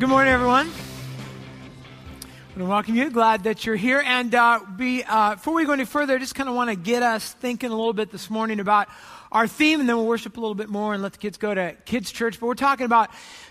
Good morning, everyone. I want to welcome you. Glad that you're here. And uh, be, uh, before we go any further, I just kind of want to get us thinking a little bit this morning about our theme, and then we'll worship a little bit more and let the kids go to kids' church. But we're talking about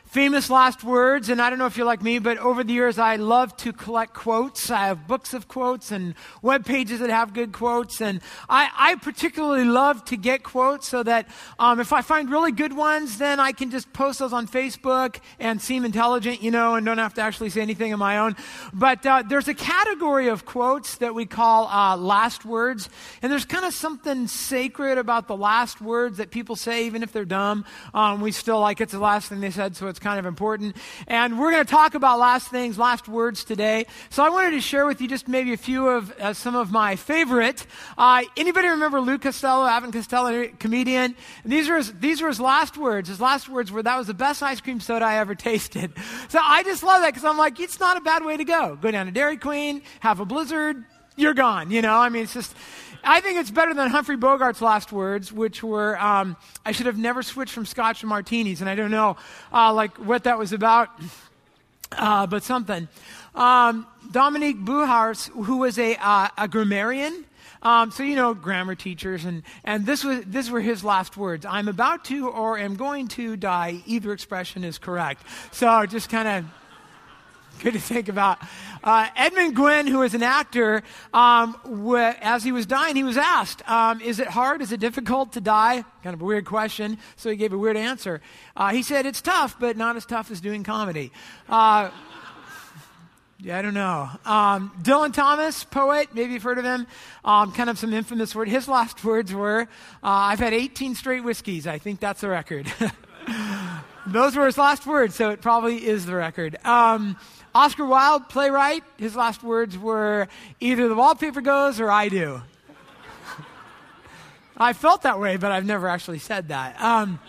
famous last words. And I don't know if you're like me, but over the years, I love to collect quotes. I have books of quotes and web pages that have good quotes. And I, I particularly love to get quotes so that um, if I find really good ones, then I can just post those on Facebook and seem intelligent, you know, and don't have to actually say anything of my own. But uh, there's a category of quotes that we call uh, last words. And there's kind of something sacred about the last words that people say, even if they're dumb. Um, we still like it's the last thing they said, so it's it's kind of important. And we're going to talk about last things, last words today. So I wanted to share with you just maybe a few of uh, some of my favorite. Uh, anybody remember Lou Costello, Abbott Costello, comedian? And these were his, these were his last words. His last words were, "That was the best ice cream soda I ever tasted." So I just love that because I'm like, it's not a bad way to go. Go down to Dairy Queen, have a blizzard, you're gone. You know, I mean, it's just. I think it's better than Humphrey Bogart's last words, which were, um, "I should have never switched from Scotch to martinis," and I don't know, uh, like what that was about, uh, but something. Um, Dominique Bouhours, who was a, uh, a grammarian, um, so you know grammar teachers, and and this was this were his last words. I'm about to or am going to die. Either expression is correct. So just kind of good to think about. Uh, Edmund Gwenn, who is an actor, um, wh- as he was dying, he was asked, um, Is it hard? Is it difficult to die? Kind of a weird question. So he gave a weird answer. Uh, he said, It's tough, but not as tough as doing comedy. Uh, yeah, I don't know. Um, Dylan Thomas, poet, maybe you've heard of him. Um, kind of some infamous word. His last words were, uh, I've had 18 straight whiskeys. I think that's the record. Those were his last words, so it probably is the record. Um, Oscar Wilde, playwright, his last words were either the wallpaper goes or I do. I felt that way, but I've never actually said that. Um,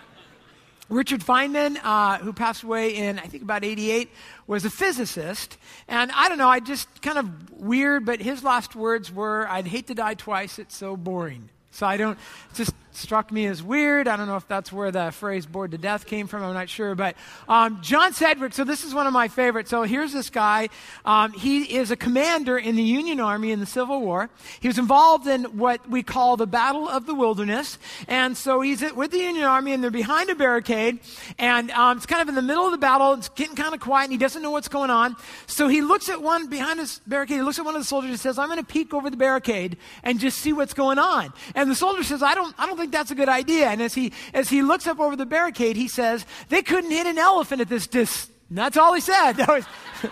Richard Feynman, uh, who passed away in, I think, about 88, was a physicist. And I don't know, I just kind of weird, but his last words were, I'd hate to die twice, it's so boring. So I don't, just struck me as weird. I don't know if that's where the phrase bored to death came from. I'm not sure. But um, John Sedgwick, so this is one of my favorites. So here's this guy. Um, he is a commander in the Union Army in the Civil War. He was involved in what we call the Battle of the Wilderness. And so he's with the Union Army and they're behind a barricade. And um, it's kind of in the middle of the battle. It's getting kind of quiet and he doesn't know what's going on. So he looks at one behind his barricade. He looks at one of the soldiers and says, I'm going to peek over the barricade and just see what's going on. And the soldier says, I don't, I don't think that's a good idea. And as he, as he looks up over the barricade, he says, they couldn't hit an elephant at this distance. That's all he said. That was,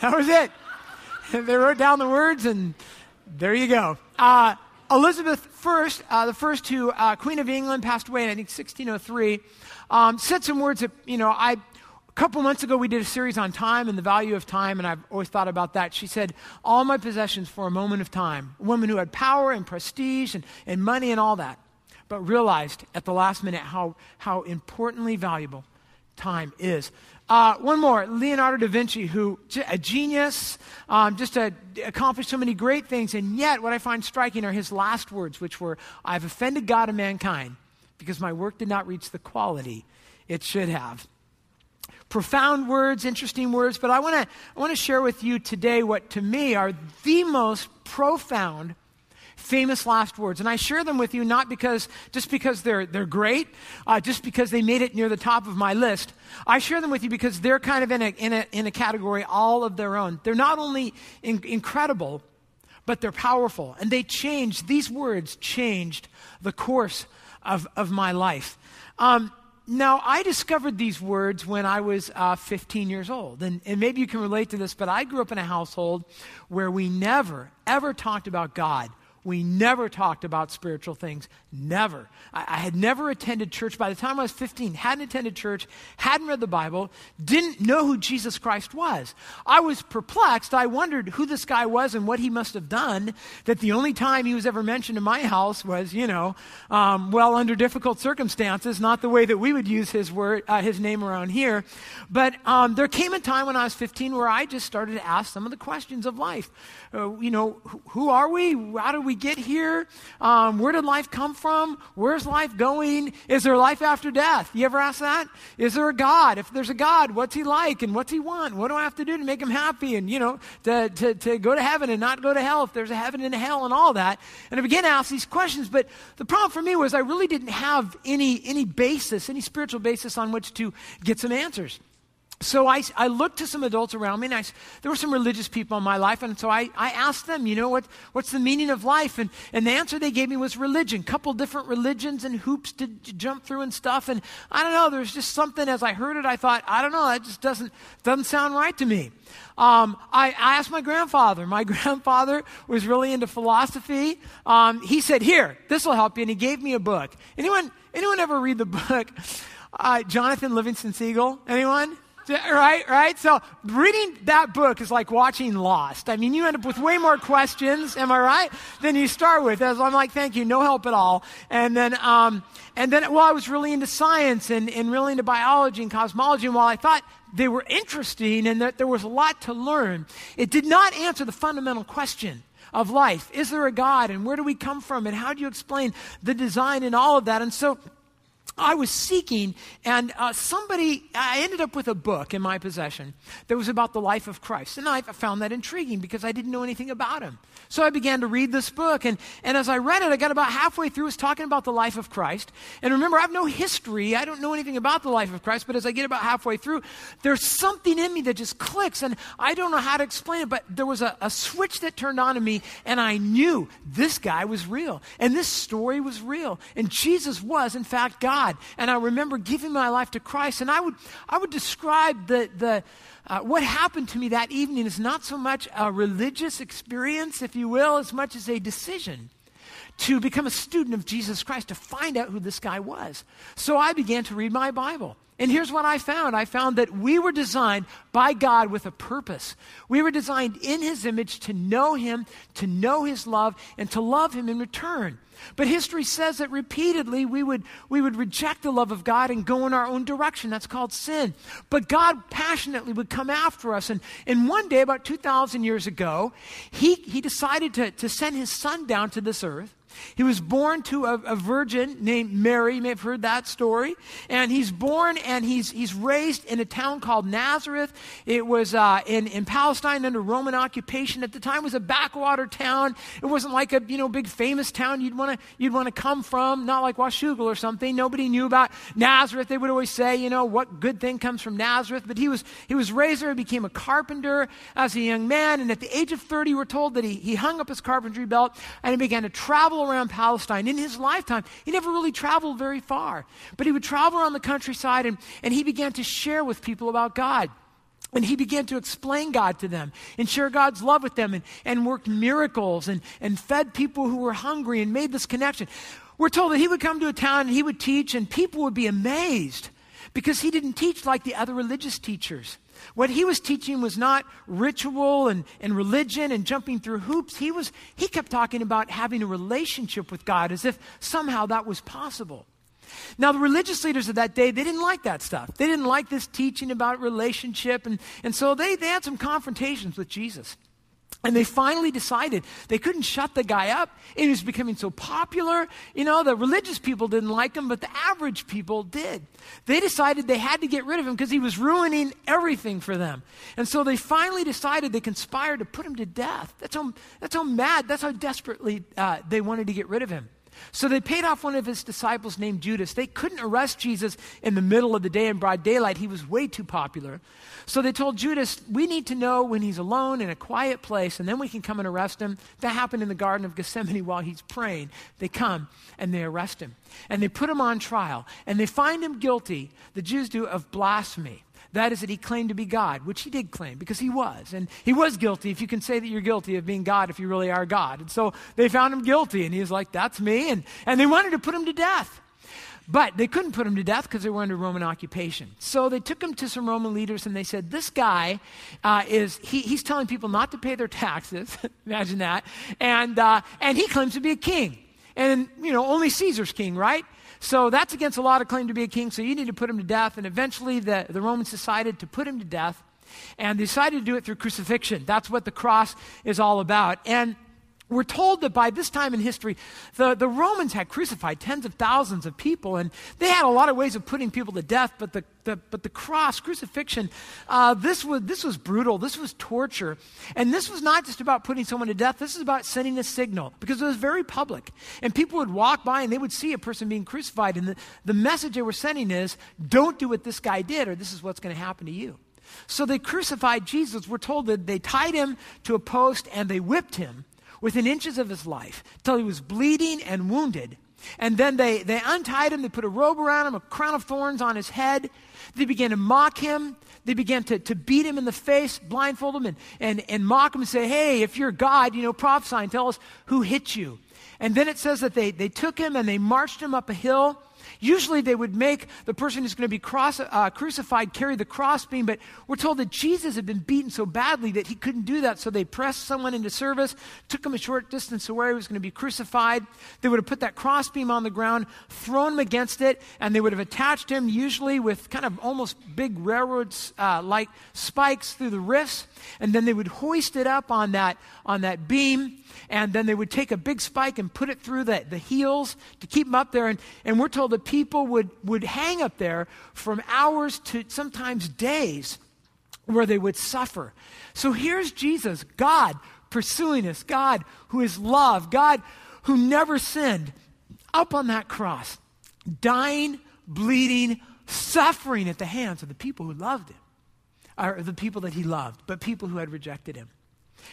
that was it. they wrote down the words, and there you go. Uh, Elizabeth I, uh, the first to uh, Queen of England, passed away in I think 1603. Um, said some words that you know I couple months ago, we did a series on time and the value of time, and I've always thought about that. She said, All my possessions for a moment of time. A woman who had power and prestige and, and money and all that, but realized at the last minute how, how importantly valuable time is. Uh, one more Leonardo da Vinci, who, a genius, um, just a, accomplished so many great things, and yet what I find striking are his last words, which were, I've offended God and mankind because my work did not reach the quality it should have profound words, interesting words, but I want to I want to share with you today what to me are the most profound famous last words. And I share them with you not because just because they're they're great, uh, just because they made it near the top of my list. I share them with you because they're kind of in a in a in a category all of their own. They're not only in, incredible, but they're powerful, and they changed. These words changed the course of of my life. Um, now, I discovered these words when I was uh, 15 years old. And, and maybe you can relate to this, but I grew up in a household where we never, ever talked about God we never talked about spiritual things. Never. I, I, had never attended church. By the time I was 15, hadn't attended church, hadn't read the Bible, didn't know who Jesus Christ was. I was perplexed. I wondered who this guy was and what he must have done that the only time he was ever mentioned in my house was, you know, um, well, under difficult circumstances, not the way that we would use his, word, uh, his name around here. But um, there came a time when I was 15 where I just started to ask some of the questions of life. Uh, you know, who, who are we? How do we get here? Um, where did life come from? Where's life going? Is there life after death? You ever ask that? Is there a God? If there's a God, what's he like and what's he want? What do I have to do to make him happy and, you know, to, to, to go to heaven and not go to hell if there's a heaven and a hell and all that? And I began to ask these questions, but the problem for me was I really didn't have any, any basis, any spiritual basis on which to get some answers so I, I looked to some adults around me, and I, there were some religious people in my life, and so I, I asked them, you know, what, what's the meaning of life? And, and the answer they gave me was religion, couple different religions and hoops to, to jump through and stuff. And I don't know, there's just something, as I heard it, I thought, I don't know, that just doesn't, doesn't sound right to me. Um, I, I, asked my grandfather. My grandfather was really into philosophy. Um, he said, here, this will help you, and he gave me a book. Anyone, anyone ever read the book, uh, Jonathan Livingston Seagull? Anyone? Right, right? So reading that book is like watching Lost. I mean, you end up with way more questions, am I right, than you start with. As I'm like, thank you, no help at all. And then, um, and then, well, I was really into science and, and really into biology and cosmology. And while I thought they were interesting and that there was a lot to learn, it did not answer the fundamental question of life. Is there a God? And where do we come from? And how do you explain the design and all of that? And so, I was seeking, and uh, somebody, I ended up with a book in my possession that was about the life of Christ. And I found that intriguing because I didn't know anything about him. So I began to read this book, and, and as I read it, I got about halfway through, it was talking about the life of Christ. And remember, I have no history, I don't know anything about the life of Christ, but as I get about halfway through, there's something in me that just clicks, and I don't know how to explain it, but there was a, a switch that turned on in me, and I knew this guy was real, and this story was real, and Jesus was, in fact, God. And I remember giving my life to Christ, and I would, I would describe the, the, uh, what happened to me that evening is not so much a religious experience, if you will, as much as a decision to become a student of Jesus Christ, to find out who this guy was. So I began to read my Bible. And here's what I found I found that we were designed by God with a purpose. We were designed in His image to know Him, to know His love, and to love Him in return. But history says that repeatedly we would, we would reject the love of God and go in our own direction. That's called sin. But God passionately would come after us. And, and one day, about 2,000 years ago, he, he decided to, to send his son down to this earth he was born to a, a, virgin named Mary. You may have heard that story. And he's born and he's, he's raised in a town called Nazareth. It was uh, in, in Palestine under Roman occupation. At the time, it was a backwater town. It wasn't like a you know big famous town you'd want to you'd want to come from. Not like Washougal or something. Nobody knew about Nazareth. They would always say, you know, what good thing comes from Nazareth. But he was he was raised there. He became a carpenter as a young man. And at the age of 30, we're told that he, he hung up his carpentry belt and he began to travel around Palestine. In his lifetime, he never really traveled very far, but he would travel around the countryside and, and he began to share with people about God. And he began to explain God to them and share God's love with them and, and worked miracles and, and fed people who were hungry and made this connection. We're told that he would come to a town and he would teach, and people would be amazed because he didn't teach like the other religious teachers. What he was teaching was not ritual and, and religion and jumping through hoops. He, was, he kept talking about having a relationship with God as if somehow that was possible. Now, the religious leaders of that day, they didn't like that stuff. They didn't like this teaching about relationship. And, and so they, they had some confrontations with Jesus. And they finally decided they couldn't shut the guy up. He was becoming so popular. You know, the religious people didn't like him, but the average people did. They decided they had to get rid of him because he was ruining everything for them. And so they finally decided they conspired to put him to death. That's how, that's how mad, that's how desperately uh, they wanted to get rid of him. So they paid off one of his disciples named Judas. They couldn't arrest Jesus in the middle of the day in broad daylight. He was way too popular. So they told Judas, We need to know when he's alone in a quiet place, and then we can come and arrest him. That happened in the Garden of Gethsemane while he's praying. They come and they arrest him. And they put him on trial. And they find him guilty, the Jews do, of blasphemy. That is, that he claimed to be God, which he did claim because he was. And he was guilty if you can say that you're guilty of being God if you really are God. And so they found him guilty, and he was like, That's me. And, and they wanted to put him to death. But they couldn't put him to death because they were under Roman occupation. So they took him to some Roman leaders and they said, This guy uh, is, he, he's telling people not to pay their taxes. Imagine that. And, uh, and he claims to be a king. And, you know, only Caesar's king, right? So that's against a lot of claim to be a king, so you need to put him to death. And eventually the, the Romans decided to put him to death, and they decided to do it through crucifixion. That's what the cross is all about. And We're told that by this time in history, the, the Romans had crucified tens of thousands of people, and they had a lot of ways of putting people to death, but the, the but the cross, crucifixion, uh, this, was, this was brutal. This was torture. And this was not just about putting someone to death, this is about sending a signal, because it was very public. And people would walk by and they would see a person being crucified, and the, the message they were sending is don't do what this guy did, or this is what's going to happen to you. So they crucified Jesus. We're told that they tied him to a post and they whipped him within inches of his life till he was bleeding and wounded. And then they, they untied him, they put a robe around him, a crown of thorns on his head. They began to mock him. They began to, to beat him in the face, blindfold him, and, and, and mock him and say, Hey, if you're God, you know, prophesy and tell us who hit you. And then it says that they, they took him and they marched him up a hill Usually they would make the person who's going to be cross, uh, crucified carry the crossbeam, but we're told that Jesus had been beaten so badly that he couldn't do that. So they pressed someone into service, took him a short distance to where he was going to be crucified. They would have put that crossbeam on the ground, thrown him against it, and they would have attached him, usually with kind of almost big railroads uh, like spikes through the wrists, and then they would hoist it up on that, on that beam and then they would take a big spike and put it through the, the heels to keep them up there. And, and we're told that people would, would hang up there from hours to sometimes days where they would suffer. So here's Jesus, God pursuing us, God who is love, God who never sinned, up on that cross, dying, bleeding, suffering at the hands of the people who loved him, or the people that he loved, but people who had rejected him.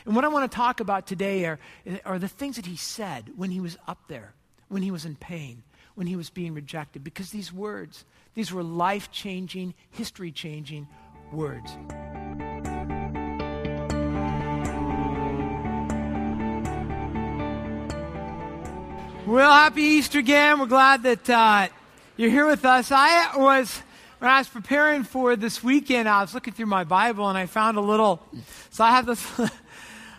And what I want to talk about today are, are the things that he said when he was up there, when he was in pain, when he was being rejected. Because these words, these were life changing, history changing words. Well, happy Easter again. We're glad that uh, you're here with us. I was, when I was preparing for this weekend, I was looking through my Bible and I found a little, so I have this.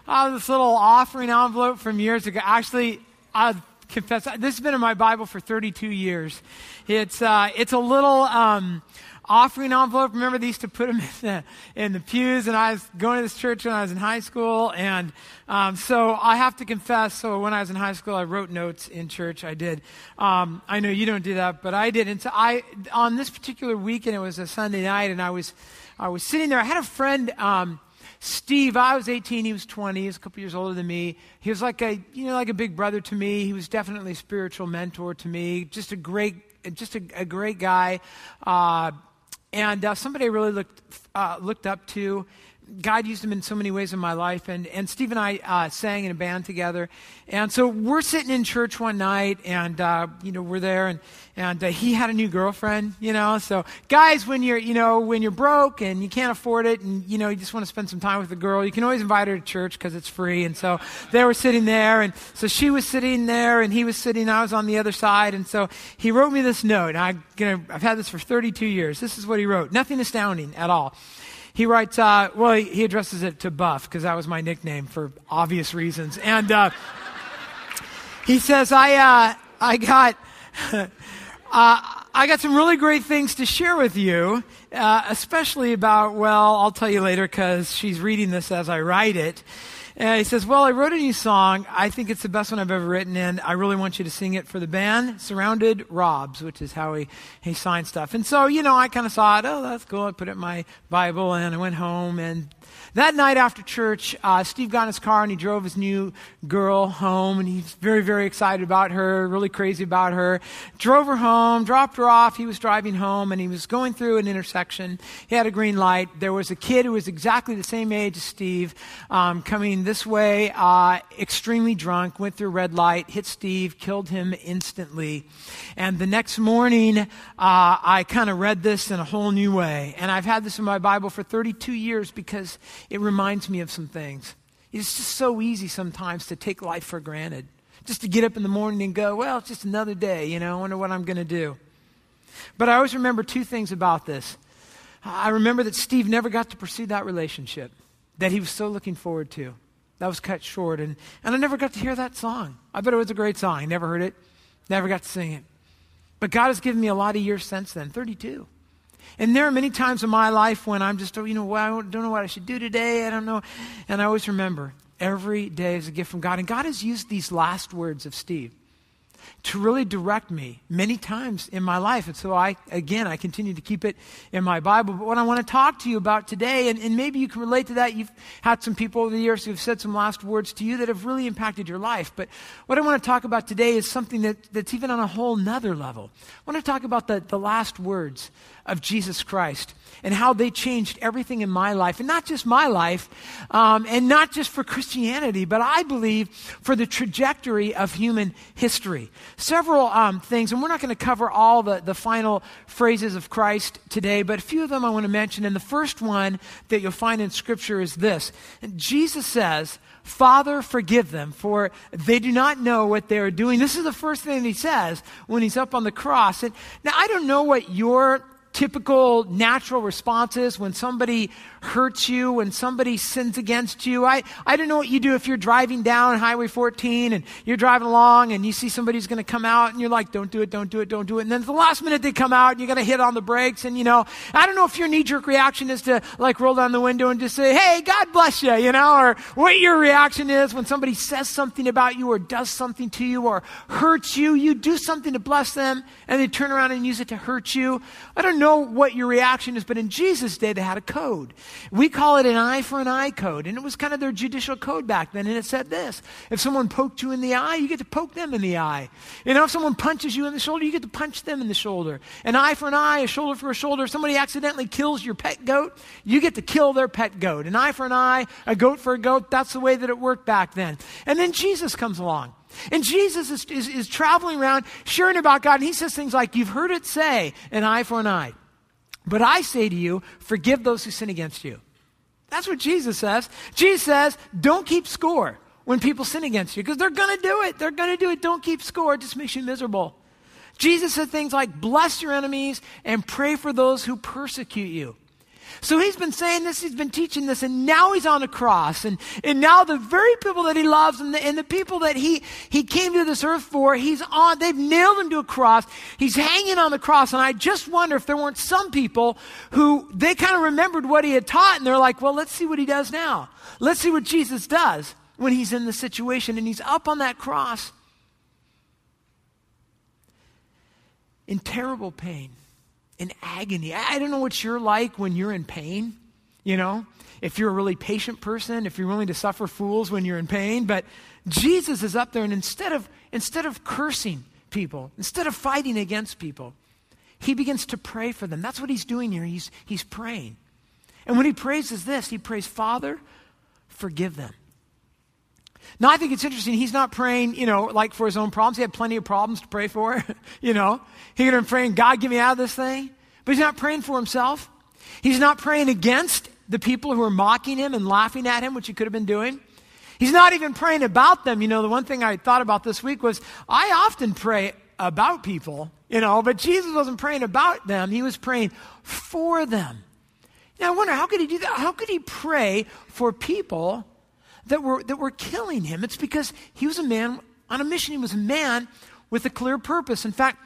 uh, this little offering envelope from years ago. Actually, I confess, this has been in my Bible for 32 years. It's, uh, it's a little um, offering envelope. Remember, they used to put them in the, in the pews, and I was going to this church when I was in high school. And um, so I have to confess, so when I was in high school, I wrote notes in church. I did. Um, I know you don't do that, but I did. And so I, on this particular weekend, it was a Sunday night, and I was, I was sitting there. I had a friend. Um, Steve, I was 18, he was 20, he was a couple years older than me. He was like a, you know, like a big brother to me. He was definitely a spiritual mentor to me. Just a great, just a, a great guy. Uh, and uh, somebody I really looked, uh, looked up to. God used him in so many ways in my life. And, and Steve and I uh, sang in a band together. And so we're sitting in church one night, and, uh, you know, we're there, and, and uh, he had a new girlfriend, you know. So, guys, when you're, you know, when you're broke and you can't afford it, and, you know, you just want to spend some time with a girl, you can always invite her to church because it's free. And so they were sitting there, and so she was sitting there, and he was sitting, I was on the other side. And so he wrote me this note. I, you know, I've had this for 32 years. This is what he wrote. Nothing astounding at all. He writes, uh, well, he addresses it to Buff because that was my nickname for obvious reasons. And uh, he says, I, uh, I got. Uh, I got some really great things to share with you, uh, especially about, well, I'll tell you later because she's reading this as I write it. And he says, Well, I wrote a new song. I think it's the best one I've ever written, and I really want you to sing it for the band. Surrounded Robs, which is how he, he signed stuff. And so, you know, I kind of saw it. Oh, that's cool. I put it in my Bible, and I went home and that night after church, uh, Steve got in his car and he drove his new girl home, and he's very, very excited about her, really crazy about her. Drove her home, dropped her off. He was driving home, and he was going through an intersection. He had a green light. There was a kid who was exactly the same age as Steve um, coming this way, uh, extremely drunk, went through red light, hit Steve, killed him instantly. And the next morning, uh, I kind of read this in a whole new way. And I've had this in my Bible for 32 years because it reminds me of some things. It's just so easy sometimes to take life for granted. Just to get up in the morning and go, well, it's just another day, you know, I wonder what I'm going to do. But I always remember two things about this. I remember that Steve never got to pursue that relationship that he was so looking forward to. That was cut short. And, and I never got to hear that song. I bet it was a great song. I never heard it, never got to sing it. But God has given me a lot of years since then 32. And there are many times in my life when I'm just, oh, you know, well, I don't know what I should do today. I don't know. And I always remember Every day is a gift from God. And God has used these last words of Steve to really direct me many times in my life. And so I, again, I continue to keep it in my Bible. But what I want to talk to you about today, and, and maybe you can relate to that. You've had some people over the years who've said some last words to you that have really impacted your life. But what I want to talk about today is something that, that's even on a whole nother level. I want to talk about the, the last words of Jesus Christ and how they changed everything in my life, and not just my life, um, and not just for Christianity, but I believe for the trajectory of human history. Several um, things, and we're not going to cover all the, the final phrases of Christ today, but a few of them I want to mention. And the first one that you'll find in Scripture is this Jesus says, Father, forgive them, for they do not know what they are doing. This is the first thing he says when he's up on the cross. And now I don't know what your typical natural responses when somebody hurts you, when somebody sins against you. I, I don't know what you do if you're driving down Highway 14 and you're driving along and you see somebody's going to come out and you're like, don't do it, don't do it, don't do it. And then at the last minute they come out and you're going to hit on the brakes. And, you know, I don't know if your knee jerk reaction is to like roll down the window and just say, hey, God bless you, you know, or what your reaction is when somebody says something about you or does something to you or hurts you. You do something to bless them and they turn around and use it to hurt you. I don't know know what your reaction is, but in Jesus' day, they had a code. We call it an eye for an eye code, and it was kind of their judicial code back then, and it said this If someone poked you in the eye, you get to poke them in the eye. You know, if someone punches you in the shoulder, you get to punch them in the shoulder. An eye for an eye, a shoulder for a shoulder. If somebody accidentally kills your pet goat, you get to kill their pet goat. An eye for an eye, a goat for a goat. That's the way that it worked back then. And then Jesus comes along. And Jesus is, is, is, traveling around sharing about God, and he says things like, You've heard it say, an eye for an eye. But I say to you, forgive those who sin against you. That's what Jesus says. Jesus says, Don't keep score when people sin against you, because they're going to do it. They're going to do it. Don't keep score. It just makes you miserable. Jesus said things like, Bless your enemies and pray for those who persecute you. So he's been saying this, he's been teaching this, and now he's on a cross. And, and now the very people that he loves and the, and the people that he, he came to this earth for, he's on, they've nailed him to a cross. He's hanging on the cross. And I just wonder if there weren't some people who they kind of remembered what he had taught, and they're like, well, let's see what he does now. Let's see what Jesus does when he's in the situation. And he's up on that cross in terrible pain in agony. I don't know what you're like when you're in pain, you know, if you're a really patient person, if you're willing to suffer fools when you're in pain, but Jesus is up there and instead of instead of cursing people, instead of fighting against people, he begins to pray for them. That's what he's doing here. He's he's praying. And when he prays is this, he prays, "Father, forgive them." Now, I think it's interesting. He's not praying, you know, like for his own problems. He had plenty of problems to pray for, you know. He could have been praying, God, get me out of this thing. But he's not praying for himself. He's not praying against the people who are mocking him and laughing at him, which he could have been doing. He's not even praying about them. You know, the one thing I thought about this week was I often pray about people, you know, but Jesus wasn't praying about them. He was praying for them. Now, I wonder, how could he do that? How could he pray for people that were, that were killing him. It's because he was a man on a mission. He was a man with a clear purpose. In fact,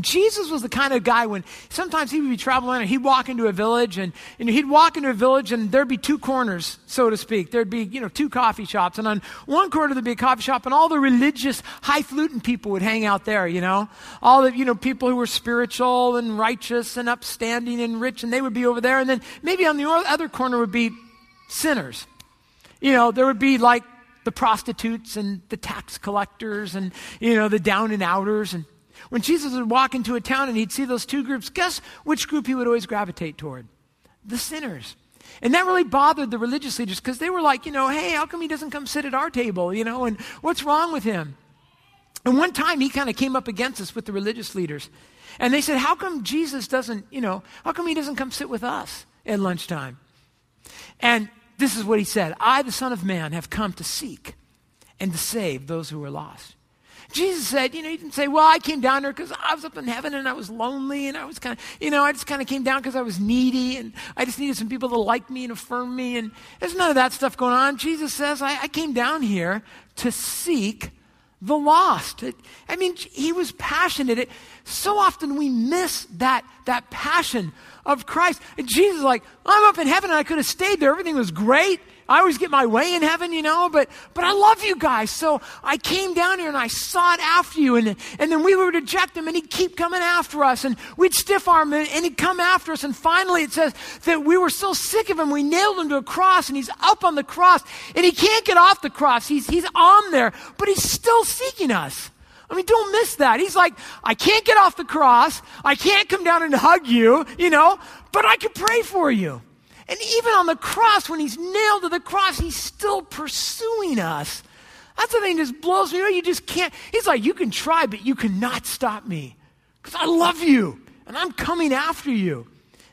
Jesus was the kind of guy when sometimes he would be traveling and he'd walk into a village and, and he'd walk into a village and there'd be two corners, so to speak. There'd be, you know, two coffee shops. And on one corner there'd be a coffee shop and all the religious, highfalutin people would hang out there, you know. All the, you know, people who were spiritual and righteous and upstanding and rich and they would be over there. And then maybe on the other corner would be sinners you know, there would be like the prostitutes and the tax collectors and, you know, the down and outers. And when Jesus would walk into a town and he'd see those two groups, guess which group he would always gravitate toward? The sinners. And that really bothered the religious leaders because they were like, you know, hey, how come he doesn't come sit at our table, you know, and what's wrong with him? And one time he kind of came up against us with the religious leaders. And they said, how come Jesus doesn't, you know, how come he doesn't come sit with us at lunchtime? And this is what he said I, the Son of Man, have come to seek and to save those who are lost. Jesus said, you know, he didn't say, well, I came down here because I was up in heaven and I was lonely and I was kind of, you know, I just kind of came down because I was needy and I just needed some people to like me and affirm me. And there's none of that stuff going on. Jesus says, I, I came down here to seek the lost. I mean, he was passionate. It, so often we miss that, that passion of Christ. And Jesus is like, I'm up in heaven and I could have stayed there. Everything was great. I always get my way in heaven, you know, but, but I love you guys. So I came down here and I sought after you. And, and then we would reject him and he'd keep coming after us. And we'd stiff arm him and he'd come after us. And finally it says that we were so sick of him, we nailed him to a cross and he's up on the cross and he can't get off the cross. He's, he's on there, but he's still seeking us. I mean, don't miss that. He's like, I can't get off the cross. I can't come down and hug you, you know, but I can pray for you. And even on the cross, when he's nailed to the cross, he's still pursuing us. That's the thing that just blows me away. You just can't. He's like, you can try, but you cannot stop me because I love you and I'm coming after you.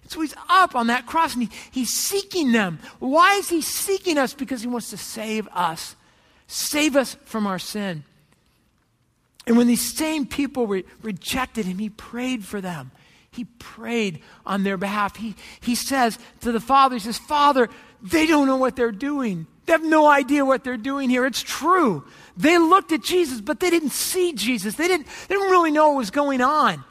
And so he's up on that cross and he, he's seeking them. Why is he seeking us? Because he wants to save us, save us from our sin. And when these same people re- rejected him, he prayed for them. He prayed on their behalf. He, he says to the Father, He says, Father, they don't know what they're doing. They have no idea what they're doing here. It's true. They looked at Jesus, but they didn't see Jesus. They didn't, they didn't really know what was going on.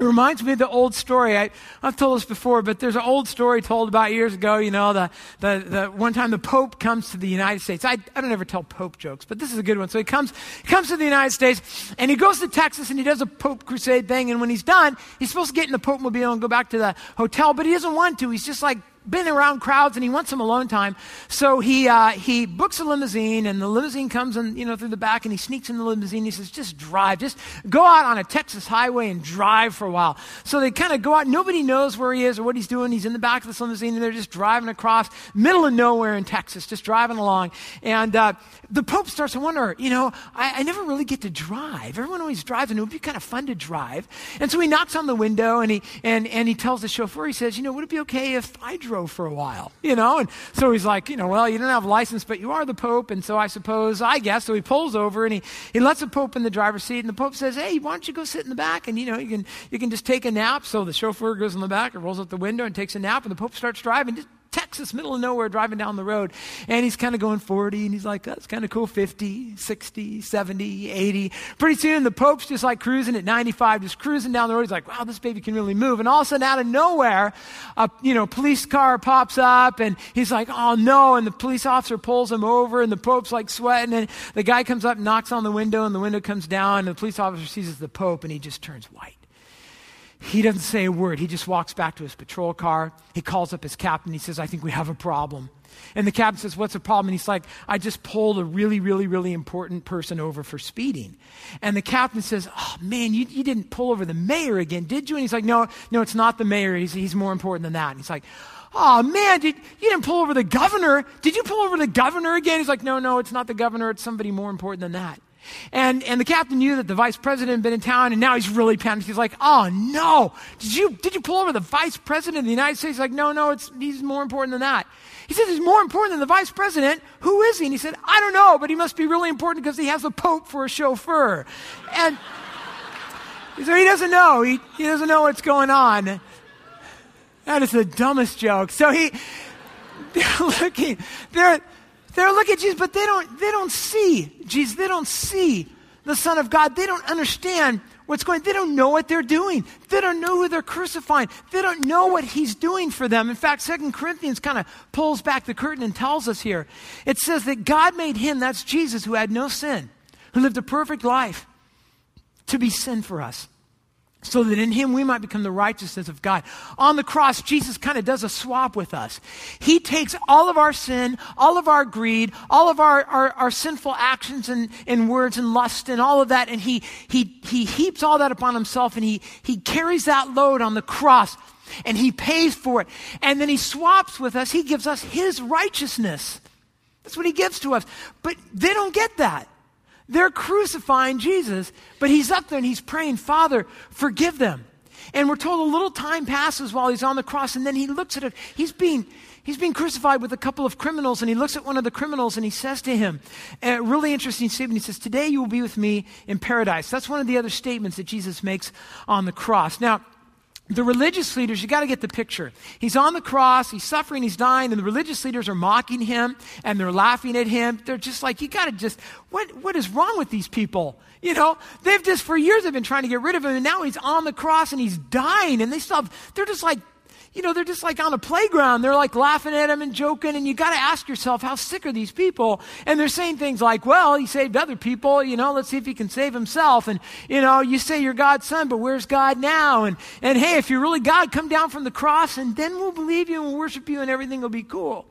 It reminds me of the old story. I, have told this before, but there's an old story told about years ago. You know, the, the, the one time the Pope comes to the United States. I, I don't ever tell Pope jokes, but this is a good one. So he comes, he comes to the United States and he goes to Texas and he does a Pope crusade thing. And when he's done, he's supposed to get in the Pope mobile and go back to the hotel, but he doesn't want to. He's just like been around crowds and he wants some alone time. So he, uh, he books a limousine and the limousine comes in, you know, through the back and he sneaks in the limousine. He says, just drive, just go out on a Texas highway and drive for a while. So they kind of go out. Nobody knows where he is or what he's doing. He's in the back of this limousine and they're just driving across middle of nowhere in Texas, just driving along. And, uh, the Pope starts to wonder, you know, I, I never really get to drive. Everyone always drives and it would be kind of fun to drive. And so he knocks on the window and he, and, and he tells the chauffeur, he says, you know, would it be okay if I drove for a while, you know? And so he's like, you know, well, you don't have a license, but you are the Pope. And so I suppose, I guess. So he pulls over and he, he lets the Pope in the driver's seat. And the Pope says, hey, why don't you go sit in the back? And, you know, you can, you can just take a nap. So the chauffeur goes in the back and rolls up the window and takes a nap. And the Pope starts driving. Just Texas, middle of nowhere, driving down the road. And he's kind of going 40, and he's like, that's kind of cool 50, 60, 70, 80. Pretty soon, the Pope's just like cruising at 95, just cruising down the road. He's like, wow, this baby can really move. And all of a sudden, out of nowhere, a you know, police car pops up, and he's like, oh no. And the police officer pulls him over, and the Pope's like sweating. And the guy comes up, knocks on the window, and the window comes down, and the police officer sees the Pope, and he just turns white. He doesn't say a word. He just walks back to his patrol car. He calls up his captain. He says, I think we have a problem. And the captain says, What's the problem? And he's like, I just pulled a really, really, really important person over for speeding. And the captain says, Oh, man, you, you didn't pull over the mayor again, did you? And he's like, No, no, it's not the mayor. He's, he's more important than that. And he's like, Oh, man, did, you didn't pull over the governor. Did you pull over the governor again? He's like, No, no, it's not the governor. It's somebody more important than that. And, and the captain knew that the vice president had been in town, and now he's really panicked. He's like, oh no, did you, did you pull over the vice president of the United States? He's like, no, no, it's, he's more important than that. He says he's more important than the vice president. Who is he? And he said, I don't know, but he must be really important because he has the Pope for a chauffeur. And so he doesn't know. He, he doesn't know what's going on. That is the dumbest joke. So he, they're looking, they're, they're looking at Jesus, but they don't, they don't see Jesus. They don't see the Son of God. They don't understand what's going They don't know what they're doing. They don't know who they're crucifying. They don't know what he's doing for them. In fact, Second Corinthians kind of pulls back the curtain and tells us here. It says that God made him, that's Jesus, who had no sin, who lived a perfect life, to be sin for us so that in him we might become the righteousness of God. On the cross, Jesus kind of does a swap with us. He takes all of our sin, all of our greed, all of our, our, our, sinful actions and, and words and lust and all of that, and he, he, he heaps all that upon himself and he, he carries that load on the cross and he pays for it. And then he swaps with us. He gives us his righteousness. That's what he gives to us. But they don't get that. They're crucifying Jesus, but he's up there and he's praying, Father, forgive them. And we're told a little time passes while he's on the cross, and then he looks at it. He's being, he's being crucified with a couple of criminals, and he looks at one of the criminals and he says to him, a really interesting statement. He says, Today you will be with me in paradise. That's one of the other statements that Jesus makes on the cross. Now, the religious leaders, you got to get the picture. He's on the cross, he's suffering, he's dying, and the religious leaders are mocking him and they're laughing at him. They're just like, you got to just, what, what is wrong with these people? You know, they've just, for years, they've been trying to get rid of him, and now he's on the cross and he's dying, and they still have, they're just like, you know, they're just like on a playground. They're like laughing at him and joking. And you got to ask yourself, how sick are these people? And they're saying things like, well, he saved other people. You know, let's see if he can save himself. And, you know, you say you're God's son, but where's God now? And, and hey, if you're really God, come down from the cross and then we'll believe you and we'll worship you and everything will be cool.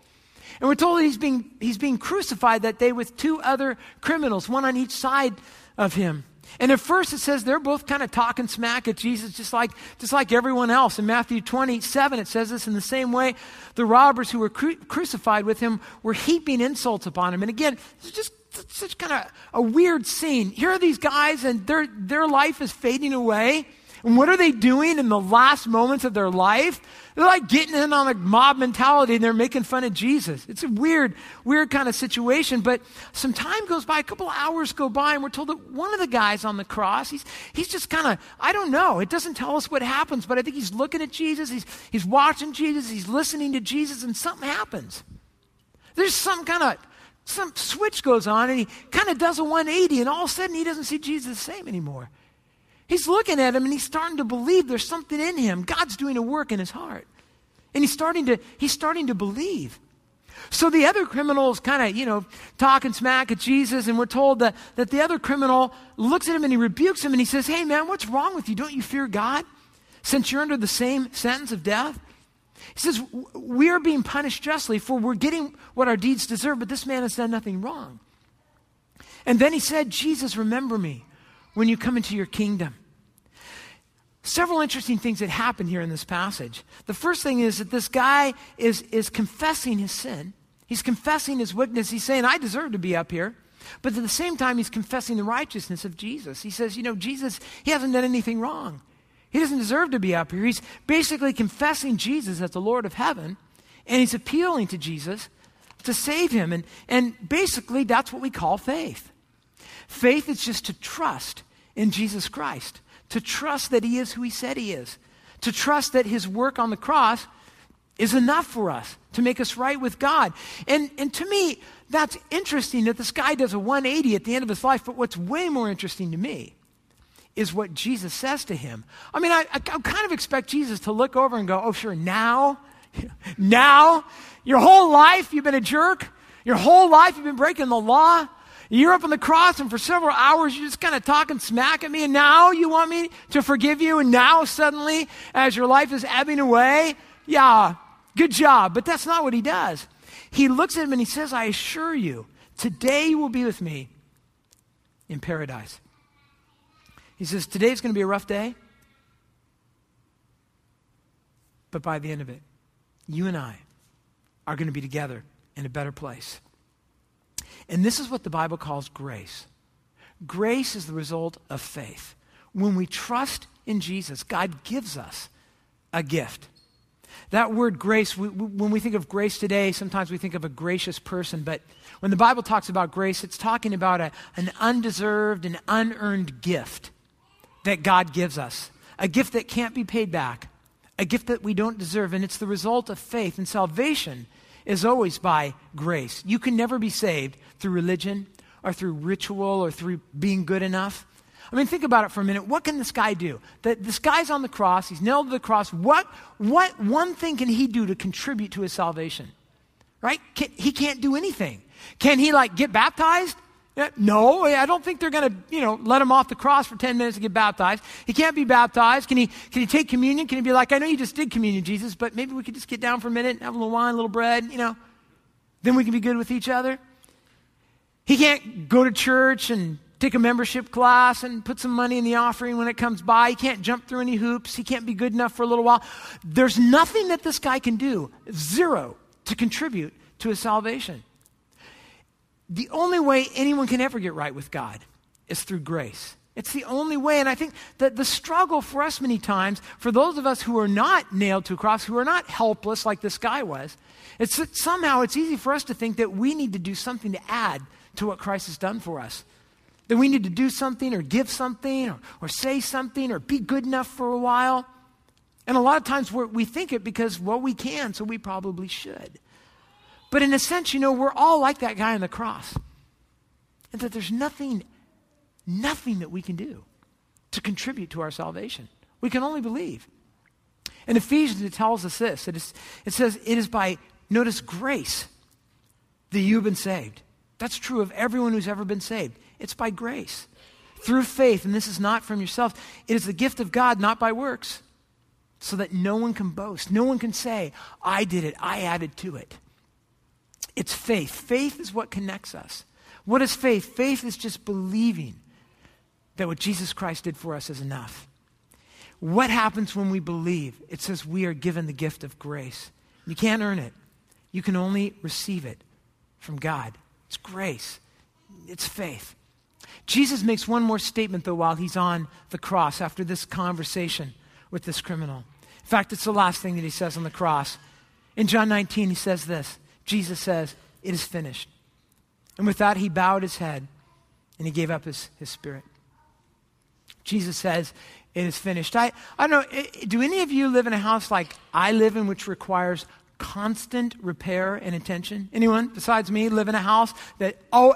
And we're told that he's being, he's being crucified that day with two other criminals, one on each side of him. And at first it says they're both kind of talking smack at Jesus, just like, just like everyone else. In Matthew 27, it says this in the same way the robbers who were cru- crucified with him were heaping insults upon him. And again, it's just such kind of a weird scene. Here are these guys, and their, their life is fading away. And what are they doing in the last moments of their life? They're like getting in on a mob mentality and they're making fun of Jesus. It's a weird, weird kind of situation. But some time goes by, a couple hours go by, and we're told that one of the guys on the cross, he's, he's just kind of, I don't know, it doesn't tell us what happens, but I think he's looking at Jesus, he's, he's watching Jesus, he's listening to Jesus, and something happens. There's some kind of some switch goes on and he kind of does a 180 and all of a sudden he doesn't see Jesus the same anymore. He's looking at him and he's starting to believe there's something in him. God's doing a work in his heart. And he's starting to, he's starting to believe. So the other criminal is kind of, you know, talking smack at Jesus, and we're told that, that the other criminal looks at him and he rebukes him and he says, Hey man, what's wrong with you? Don't you fear God? Since you're under the same sentence of death? He says, We are being punished justly, for we're getting what our deeds deserve, but this man has done nothing wrong. And then he said, Jesus, remember me when you come into your kingdom. Several interesting things that happen here in this passage. The first thing is that this guy is, is confessing his sin. He's confessing his wickedness. He's saying, I deserve to be up here. But at the same time, he's confessing the righteousness of Jesus. He says, You know, Jesus, he hasn't done anything wrong. He doesn't deserve to be up here. He's basically confessing Jesus as the Lord of heaven, and he's appealing to Jesus to save him. And, and basically, that's what we call faith. Faith is just to trust in Jesus Christ to trust that He is who He said He is, to trust that His work on the cross is enough for us to make us right with God. And, and to me, that's interesting that this guy does a 180 at the end of his life, but what's way more interesting to me is what Jesus says to him. I mean, I, I, I kind of expect Jesus to look over and go, oh, sure, now, now, your whole life you've been a jerk. Your whole life you've been breaking the law. You're up on the cross, and for several hours, you're just kind of talking smack at me, and now you want me to forgive you, and now suddenly, as your life is ebbing away, yeah, good job. But that's not what he does. He looks at him and he says, I assure you, today you will be with me in paradise. He says, Today's going to be a rough day, but by the end of it, you and I are going to be together in a better place. And this is what the Bible calls grace. Grace is the result of faith. When we trust in Jesus, God gives us a gift. That word grace, we, when we think of grace today, sometimes we think of a gracious person, but when the Bible talks about grace, it's talking about a, an undeserved and unearned gift that God gives us, a gift that can't be paid back, a gift that we don't deserve, and it's the result of faith. And salvation is always by grace. You can never be saved through religion or through ritual or through being good enough. I mean, think about it for a minute. What can this guy do? The, this guy's on the cross, he's nailed to the cross. What, what one thing can he do to contribute to his salvation? Right? Can, he can't do anything. Can he, like, get baptized? No, I don't think they're going to, you know, let him off the cross for 10 minutes to get baptized. He can't be baptized. Can he, can he take communion? Can he be like, I know you just did communion, Jesus, but maybe we could just get down for a minute and have a little wine, a little bread, you know? Then we can be good with each other. He can't go to church and take a membership class and put some money in the offering when it comes by. He can't jump through any hoops. He can't be good enough for a little while. There's nothing that this guy can do, zero, to contribute to his salvation. The only way anyone can ever get right with God is through grace. It's the only way. And I think that the struggle for us many times, for those of us who are not nailed to a cross, who are not helpless like this guy was, it's that somehow it's easy for us to think that we need to do something to add to what Christ has done for us. That we need to do something or give something or, or say something or be good enough for a while. And a lot of times we think it because, well, we can, so we probably should. But in a sense, you know, we're all like that guy on the cross. And that there's nothing, nothing that we can do to contribute to our salvation. We can only believe. In Ephesians, it tells us this it, is, it says, It is by, notice, grace that you've been saved. That's true of everyone who's ever been saved. It's by grace. Through faith, and this is not from yourself, it is the gift of God, not by works, so that no one can boast. No one can say, I did it, I added to it. It's faith. Faith is what connects us. What is faith? Faith is just believing that what Jesus Christ did for us is enough. What happens when we believe? It says we are given the gift of grace. You can't earn it, you can only receive it from God. It's grace, it's faith. Jesus makes one more statement, though, while he's on the cross after this conversation with this criminal. In fact, it's the last thing that he says on the cross. In John 19, he says this Jesus says, It is finished. And with that, he bowed his head and he gave up his, his spirit. Jesus says, It is finished. I, I don't know, do any of you live in a house like I live in, which requires constant repair and attention? Anyone besides me live in a house that, oh,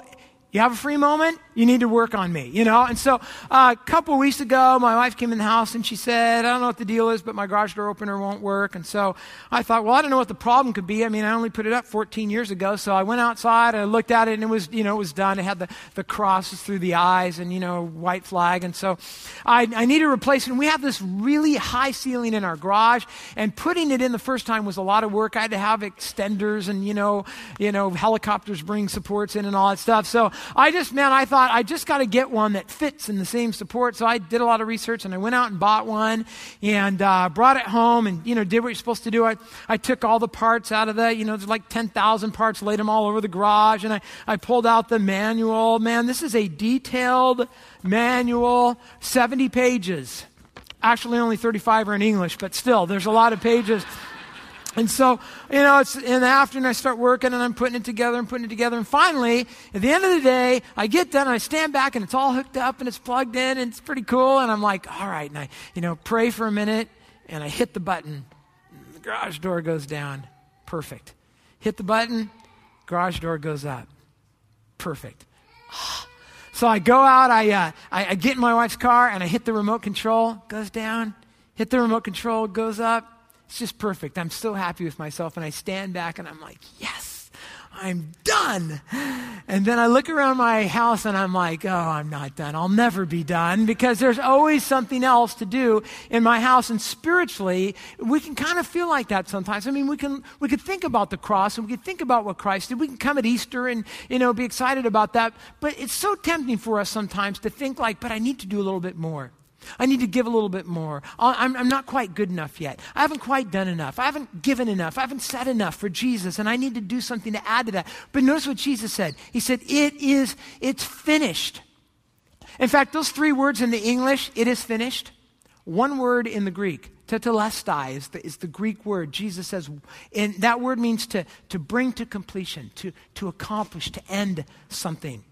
you have a free moment? You need to work on me, you know? And so uh, a couple weeks ago, my wife came in the house and she said, I don't know what the deal is, but my garage door opener won't work. And so I thought, well, I don't know what the problem could be. I mean, I only put it up 14 years ago. So I went outside and I looked at it and it was, you know, it was done. It had the, the crosses through the eyes and, you know, white flag. And so I, I needed a replacement. We have this really high ceiling in our garage and putting it in the first time was a lot of work. I had to have extenders and, you know, you know, helicopters bring supports in and all that stuff. So I just, man, I thought, I just got to get one that fits in the same support. So I did a lot of research and I went out and bought one and uh, brought it home and, you know, did what you're supposed to do. I, I took all the parts out of the, you know, there's like 10,000 parts, laid them all over the garage and I, I pulled out the manual. Man, this is a detailed manual, 70 pages. Actually, only 35 are in English, but still, there's a lot of pages. And so, you know, it's in the afternoon, I start working and I'm putting it together and putting it together. And finally, at the end of the day, I get done and I stand back and it's all hooked up and it's plugged in and it's pretty cool. And I'm like, all right. And I, you know, pray for a minute and I hit the button. The garage door goes down. Perfect. Hit the button, garage door goes up. Perfect. So I go out, I, uh, I, I get in my wife's car and I hit the remote control, goes down. Hit the remote control, goes up it's just perfect. I'm so happy with myself. And I stand back and I'm like, yes, I'm done. And then I look around my house and I'm like, oh, I'm not done. I'll never be done because there's always something else to do in my house. And spiritually, we can kind of feel like that sometimes. I mean, we can, we could think about the cross and we could think about what Christ did. We can come at Easter and, you know, be excited about that. But it's so tempting for us sometimes to think like, but I need to do a little bit more. I need to give a little bit more. I'm, I'm, not quite good enough yet. I haven't quite done enough. I haven't given enough. I haven't said enough for Jesus, and I need to do something to add to that. But notice what Jesus said. He said, It is, it's finished. In fact, those three words in the English, it is finished, one word in the Greek, tetelestai is the, is the Greek word. Jesus says, and that word means to, to bring to completion, to, to accomplish, to end something.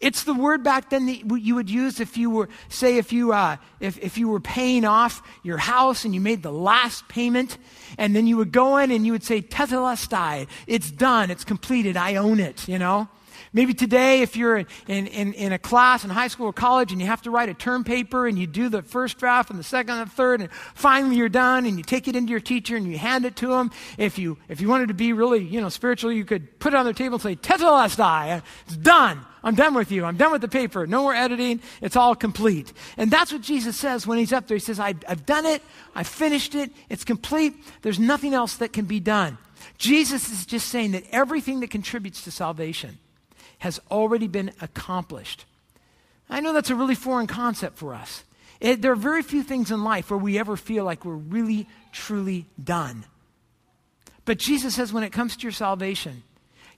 It's the word back then that you would use if you were, say, if you, uh, if, if you were paying off your house and you made the last payment, and then you would go in and you would say, tetelestai, it's done, it's completed, I own it, you know? Maybe today, if you're in, in, in, a class in high school or college and you have to write a term paper and you do the first draft and the second and the third, and finally you're done and you take it into your teacher and you hand it to them. If you, if you wanted to be really, you know, spiritual, you could put it on their table and say, Tetelestai, it's done. I'm done with you. I'm done with the paper. No more editing. It's all complete. And that's what Jesus says when he's up there. He says, I, I've done it. I've finished it. It's complete. There's nothing else that can be done. Jesus is just saying that everything that contributes to salvation has already been accomplished. I know that's a really foreign concept for us. It, there are very few things in life where we ever feel like we're really, truly done. But Jesus says when it comes to your salvation,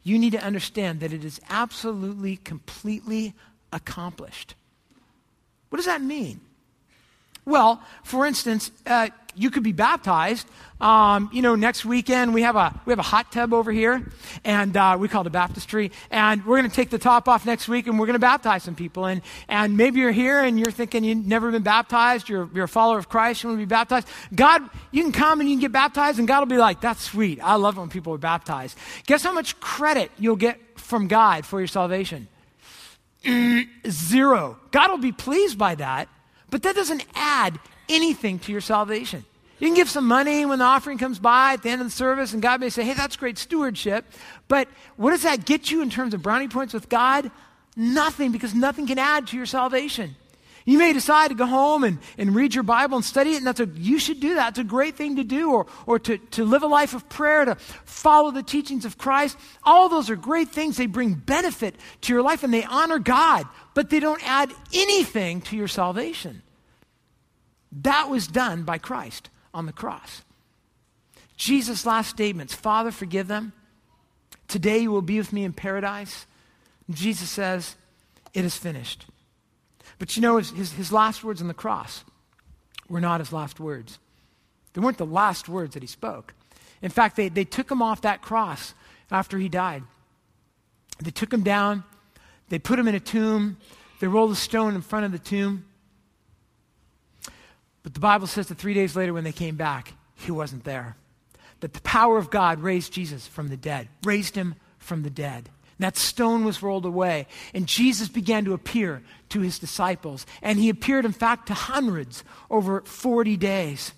you need to understand that it is absolutely, completely accomplished. What does that mean? Well, for instance, uh, you could be baptized. Um, you know, next weekend we have a we have a hot tub over here, and uh, we call it a baptistry. And we're going to take the top off next week, and we're going to baptize some people. And and maybe you're here and you're thinking you've never been baptized. You're you're a follower of Christ. You want to be baptized. God, you can come and you can get baptized, and God will be like, "That's sweet. I love it when people are baptized." Guess how much credit you'll get from God for your salvation? Zero. God will be pleased by that, but that doesn't add anything to your salvation. You can give some money when the offering comes by at the end of the service, and God may say, hey, that's great stewardship. But what does that get you in terms of brownie points with God? Nothing, because nothing can add to your salvation. You may decide to go home and, and read your Bible and study it, and that's a, you should do that. It's a great thing to do, or, or to, to live a life of prayer, to follow the teachings of Christ. All those are great things. They bring benefit to your life and they honor God, but they don't add anything to your salvation. That was done by Christ on the cross. Jesus' last statements Father, forgive them. Today you will be with me in paradise. And Jesus says, It is finished. But you know, his, his, his last words on the cross were not his last words. They weren't the last words that he spoke. In fact, they, they took him off that cross after he died. They took him down, they put him in a tomb, they rolled a stone in front of the tomb. But the Bible says that three days later, when they came back, he wasn't there. That the power of God raised Jesus from the dead, raised him from the dead. That stone was rolled away, and Jesus began to appear to his disciples. And he appeared, in fact, to hundreds over 40 days.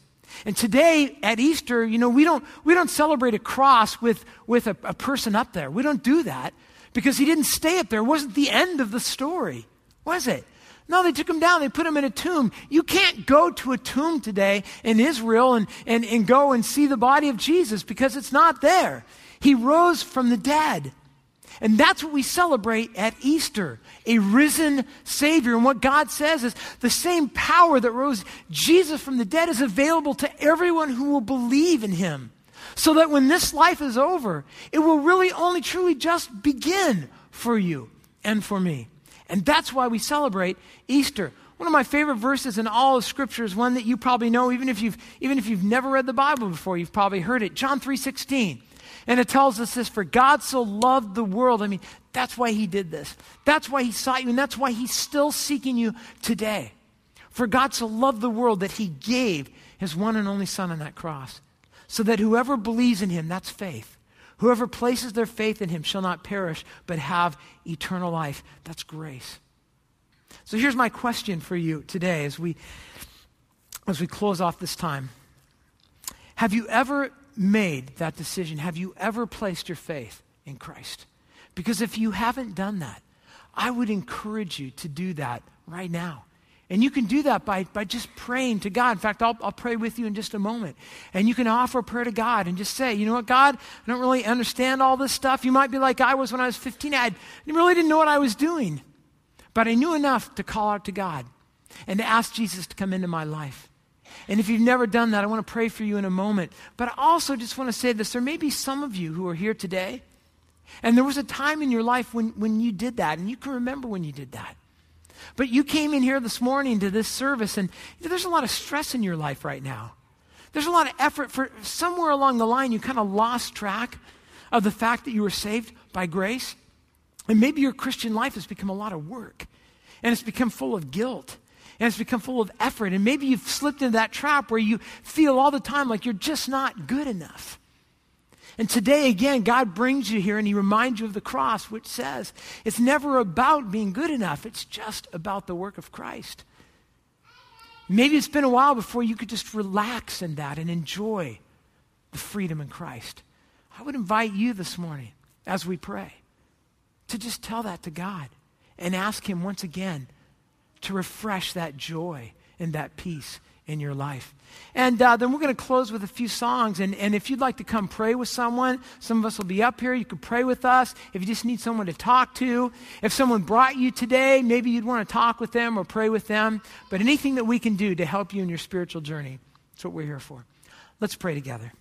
And today at Easter, you know, we don't, we don't celebrate a cross with, with a, a person up there. We don't do that because he didn't stay up there. It wasn't the end of the story, was it? No, they took him down. They put him in a tomb. You can't go to a tomb today in Israel and, and, and go and see the body of Jesus because it's not there. He rose from the dead. And that's what we celebrate at Easter a risen Savior. And what God says is the same power that rose Jesus from the dead is available to everyone who will believe in Him. So that when this life is over, it will really only truly just begin for you and for me. And that's why we celebrate Easter. One of my favorite verses in all of Scripture is one that you probably know, even if you've, even if you've never read the Bible before, you've probably heard it. John 3 16. And it tells us this for God so loved the world. I mean, that's why he did this. That's why he sought you, and that's why he's still seeking you today. For God so loved the world that he gave his one and only Son on that cross, so that whoever believes in him, that's faith. Whoever places their faith in him shall not perish, but have eternal life. That's grace. So here's my question for you today as we, as we close off this time. Have you ever made that decision? Have you ever placed your faith in Christ? Because if you haven't done that, I would encourage you to do that right now. And you can do that by, by just praying to God. In fact, I'll, I'll pray with you in just a moment. And you can offer a prayer to God and just say, you know what, God, I don't really understand all this stuff. You might be like I was when I was 15. I really didn't know what I was doing. But I knew enough to call out to God and to ask Jesus to come into my life. And if you've never done that, I want to pray for you in a moment. But I also just want to say this there may be some of you who are here today, and there was a time in your life when, when you did that, and you can remember when you did that. But you came in here this morning to this service, and there's a lot of stress in your life right now. There's a lot of effort for somewhere along the line, you kind of lost track of the fact that you were saved by grace. And maybe your Christian life has become a lot of work, and it's become full of guilt and it's become full of effort. And maybe you've slipped into that trap where you feel all the time like you're just not good enough. And today, again, God brings you here and He reminds you of the cross, which says it's never about being good enough, it's just about the work of Christ. Maybe it's been a while before you could just relax in that and enjoy the freedom in Christ. I would invite you this morning as we pray to just tell that to God and ask Him once again to refresh that joy and that peace in your life. And uh, then we're going to close with a few songs. And, and if you'd like to come pray with someone, some of us will be up here. You can pray with us. If you just need someone to talk to, if someone brought you today, maybe you'd want to talk with them or pray with them. But anything that we can do to help you in your spiritual journey, that's what we're here for. Let's pray together.